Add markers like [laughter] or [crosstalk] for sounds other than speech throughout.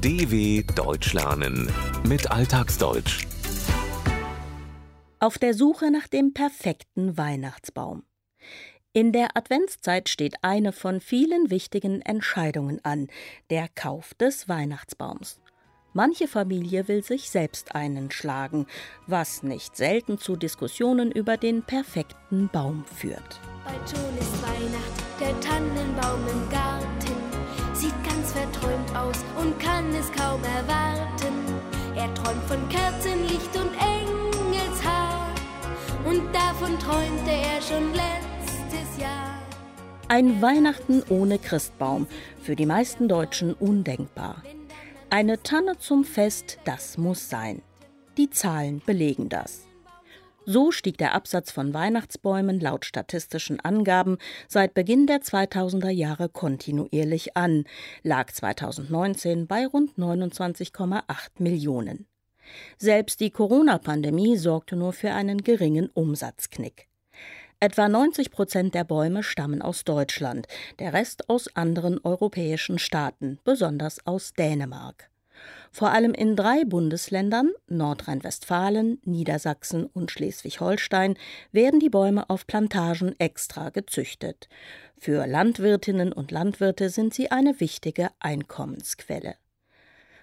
DW Deutsch lernen mit Alltagsdeutsch. Auf der Suche nach dem perfekten Weihnachtsbaum. In der Adventszeit steht eine von vielen wichtigen Entscheidungen an, der Kauf des Weihnachtsbaums. Manche Familie will sich selbst einen schlagen, was nicht selten zu Diskussionen über den perfekten Baum führt. Bald schon ist Weihnacht, der Tannenbaum im Garten sieht ganz verträumt aus und kann es kaum erwarten. Er träumt von Kerzenlicht und Engelshaar und davon träumte er schon letztes Jahr. Ein Weihnachten ohne Christbaum, für die meisten Deutschen undenkbar. Eine Tanne zum Fest, das muss sein. Die Zahlen belegen das. So stieg der Absatz von Weihnachtsbäumen laut statistischen Angaben seit Beginn der 2000er Jahre kontinuierlich an, lag 2019 bei rund 29,8 Millionen. Selbst die Corona-Pandemie sorgte nur für einen geringen Umsatzknick. Etwa 90 Prozent der Bäume stammen aus Deutschland, der Rest aus anderen europäischen Staaten, besonders aus Dänemark. Vor allem in drei Bundesländern, Nordrhein-Westfalen, Niedersachsen und Schleswig-Holstein, werden die Bäume auf Plantagen extra gezüchtet. Für Landwirtinnen und Landwirte sind sie eine wichtige Einkommensquelle.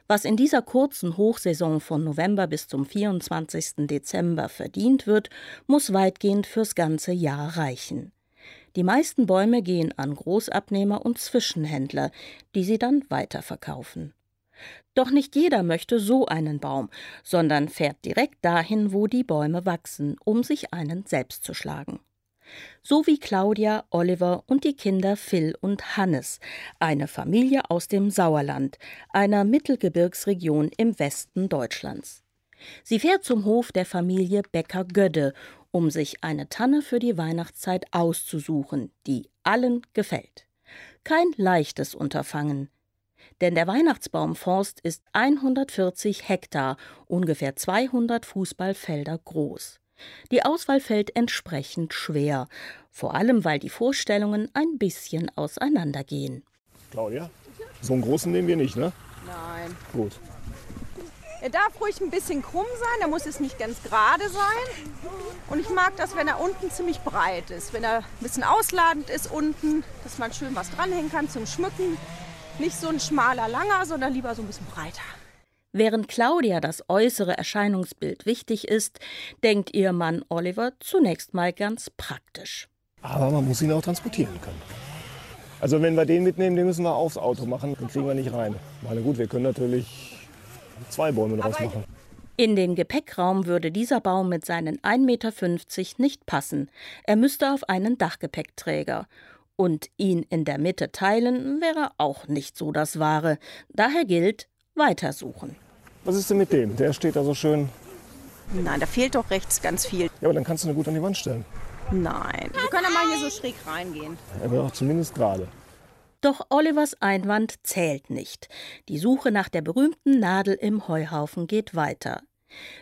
Was in dieser kurzen Hochsaison von November bis zum 24. Dezember verdient wird, muss weitgehend fürs ganze Jahr reichen. Die meisten Bäume gehen an Großabnehmer und Zwischenhändler, die sie dann weiterverkaufen. Doch nicht jeder möchte so einen Baum, sondern fährt direkt dahin, wo die Bäume wachsen, um sich einen selbst zu schlagen so wie Claudia, Oliver und die Kinder Phil und Hannes, eine Familie aus dem Sauerland, einer Mittelgebirgsregion im Westen Deutschlands. Sie fährt zum Hof der Familie Becker-Gödde, um sich eine Tanne für die Weihnachtszeit auszusuchen, die allen gefällt. Kein leichtes Unterfangen. Denn der Weihnachtsbaumforst ist 140 Hektar, ungefähr 200 Fußballfelder groß. Die Auswahl fällt entsprechend schwer, vor allem weil die Vorstellungen ein bisschen auseinandergehen. Claudia, so einen großen nehmen wir nicht, ne? Nein. Gut. Er darf ruhig ein bisschen krumm sein, er muss es nicht ganz gerade sein. Und ich mag das, wenn er unten ziemlich breit ist, wenn er ein bisschen ausladend ist unten, dass man schön was dranhängen kann zum Schmücken. Nicht so ein schmaler, langer, sondern lieber so ein bisschen breiter. Während Claudia das äußere Erscheinungsbild wichtig ist, denkt ihr Mann Oliver zunächst mal ganz praktisch. Aber man muss ihn auch transportieren können. Also wenn wir den mitnehmen, den müssen wir aufs Auto machen, den kriegen wir nicht rein. Meine gut, wir können natürlich zwei Bäume draus machen. In den Gepäckraum würde dieser Baum mit seinen 1,50 Meter nicht passen. Er müsste auf einen Dachgepäckträger. Und ihn in der Mitte teilen wäre auch nicht so das Wahre. Daher gilt, weitersuchen. Was ist denn mit dem? Der steht da so schön. Nein, da fehlt doch rechts ganz viel. Ja, aber dann kannst du ihn gut an die Wand stellen. Nein, wir können ja mal hier so schräg reingehen. Er wird auch zumindest gerade. Doch Olivers Einwand zählt nicht. Die Suche nach der berühmten Nadel im Heuhaufen geht weiter.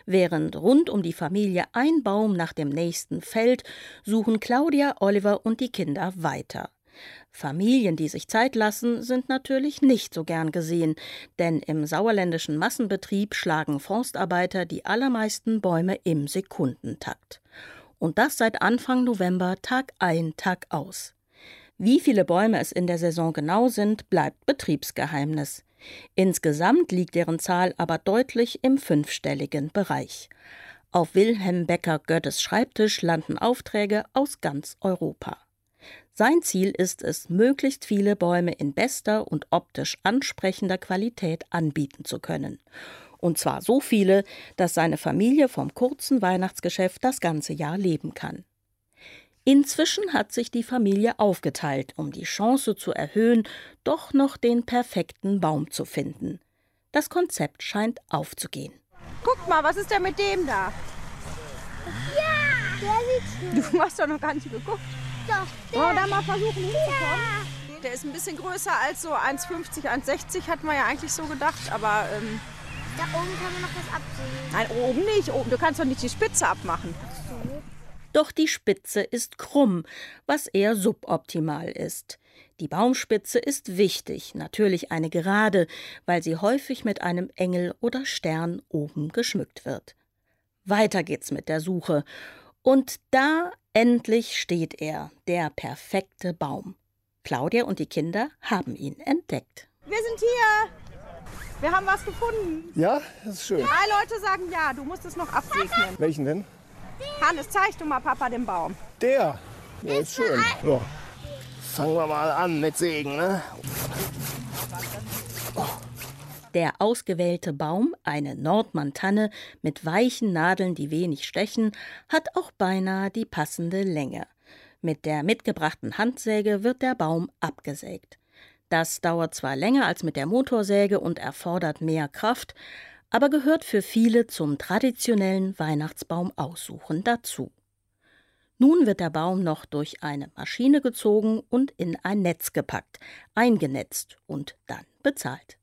Während rund um die Familie ein Baum nach dem nächsten fällt, suchen Claudia, Oliver und die Kinder weiter. Familien, die sich Zeit lassen, sind natürlich nicht so gern gesehen, denn im sauerländischen Massenbetrieb schlagen Forstarbeiter die allermeisten Bäume im Sekundentakt. Und das seit Anfang November Tag ein, Tag aus. Wie viele Bäume es in der Saison genau sind, bleibt Betriebsgeheimnis. Insgesamt liegt deren Zahl aber deutlich im fünfstelligen Bereich. Auf Wilhelm Becker Goettes Schreibtisch landen Aufträge aus ganz Europa. Sein Ziel ist es, möglichst viele Bäume in bester und optisch ansprechender Qualität anbieten zu können. Und zwar so viele, dass seine Familie vom kurzen Weihnachtsgeschäft das ganze Jahr leben kann. Inzwischen hat sich die Familie aufgeteilt, um die Chance zu erhöhen, doch noch den perfekten Baum zu finden. Das Konzept scheint aufzugehen. Guck mal, was ist denn mit dem da? Ja, der sieht Du hast doch noch gar nicht geguckt. doch. Wollen wir da mal versuchen hinzukommen? Der ist ein bisschen größer als so 1,50, 1,60 hatten wir ja eigentlich so gedacht, aber ähm, Da oben kann man noch was absehen. nein, oben nicht. Oben, du kannst doch nicht die Spitze abmachen. Doch die Spitze ist krumm, was eher suboptimal ist. Die Baumspitze ist wichtig, natürlich eine gerade, weil sie häufig mit einem Engel oder Stern oben geschmückt wird. Weiter geht's mit der Suche. Und da endlich steht er, der perfekte Baum. Claudia und die Kinder haben ihn entdeckt. Wir sind hier. Wir haben was gefunden. Ja, das ist schön. Drei Leute sagen ja, du musst es noch absegnen. Welchen denn? Hannes, zeig du mal Papa den Baum. Der. Der ist schön. So. Fangen wir mal an mit Segen, ne? Der ausgewählte Baum, eine Nordmantanne mit weichen Nadeln, die wenig stechen, hat auch beinahe die passende Länge. Mit der mitgebrachten Handsäge wird der Baum abgesägt. Das dauert zwar länger als mit der Motorsäge und erfordert mehr Kraft, aber gehört für viele zum traditionellen Weihnachtsbaum aussuchen dazu. Nun wird der Baum noch durch eine Maschine gezogen und in ein Netz gepackt, eingenetzt und dann bezahlt.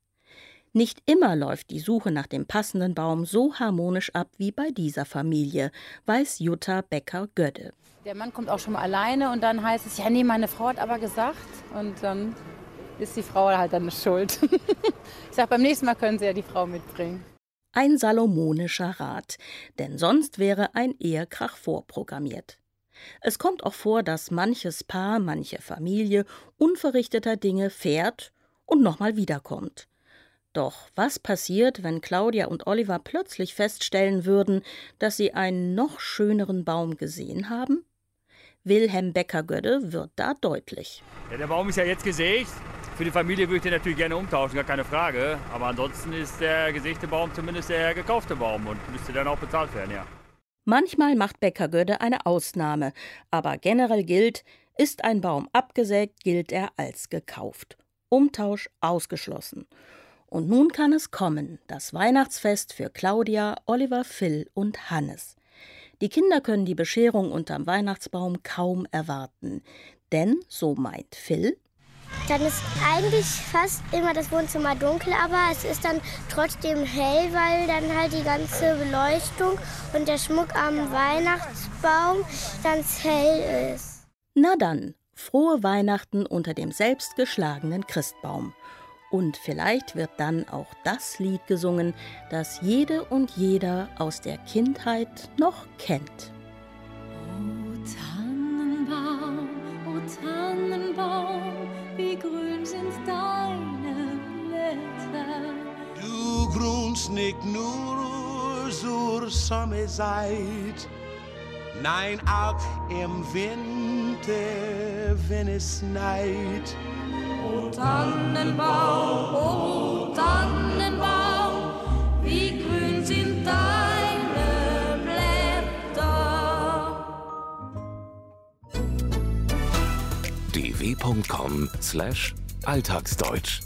Nicht immer läuft die Suche nach dem passenden Baum so harmonisch ab wie bei dieser Familie, weiß Jutta Becker-Gödde. Der Mann kommt auch schon mal alleine und dann heißt es, ja, nee, meine Frau hat aber gesagt. Und dann ist die Frau halt dann schuld. [laughs] ich sage, beim nächsten Mal können Sie ja die Frau mitbringen. Ein salomonischer Rat, denn sonst wäre ein Ehekrach vorprogrammiert. Es kommt auch vor, dass manches Paar, manche Familie unverrichteter Dinge fährt und nochmal wiederkommt. Doch was passiert, wenn Claudia und Oliver plötzlich feststellen würden, dass sie einen noch schöneren Baum gesehen haben? Wilhelm Becker-Gödde wird da deutlich. Ja, der Baum ist ja jetzt gesägt. Für die Familie würde ich den natürlich gerne umtauschen, gar keine Frage. Aber ansonsten ist der gesägte Baum zumindest der gekaufte Baum und müsste dann auch bezahlt werden, ja. Manchmal macht Becker-Gödde eine Ausnahme, aber generell gilt, ist ein Baum abgesägt, gilt er als gekauft. Umtausch ausgeschlossen. Und nun kann es kommen, das Weihnachtsfest für Claudia, Oliver, Phil und Hannes. Die Kinder können die Bescherung unterm Weihnachtsbaum kaum erwarten. Denn, so meint Phil, dann ist eigentlich fast immer das Wohnzimmer dunkel, aber es ist dann trotzdem hell, weil dann halt die ganze Beleuchtung und der Schmuck am Weihnachtsbaum ganz hell ist. Na dann, frohe Weihnachten unter dem selbstgeschlagenen Christbaum. Und vielleicht wird dann auch das Lied gesungen, das jede und jeder aus der Kindheit noch kennt. O Tannenbaum, o Tannenbaum, sind deine Blätter. Du grunst nicht nur zur Sommerzeit, nein auch im Winter, wenn es schneit. O Tannenbaum, o Tannenbaum, wie grün sind deine Blätter. dw.com/alltagsdeutsch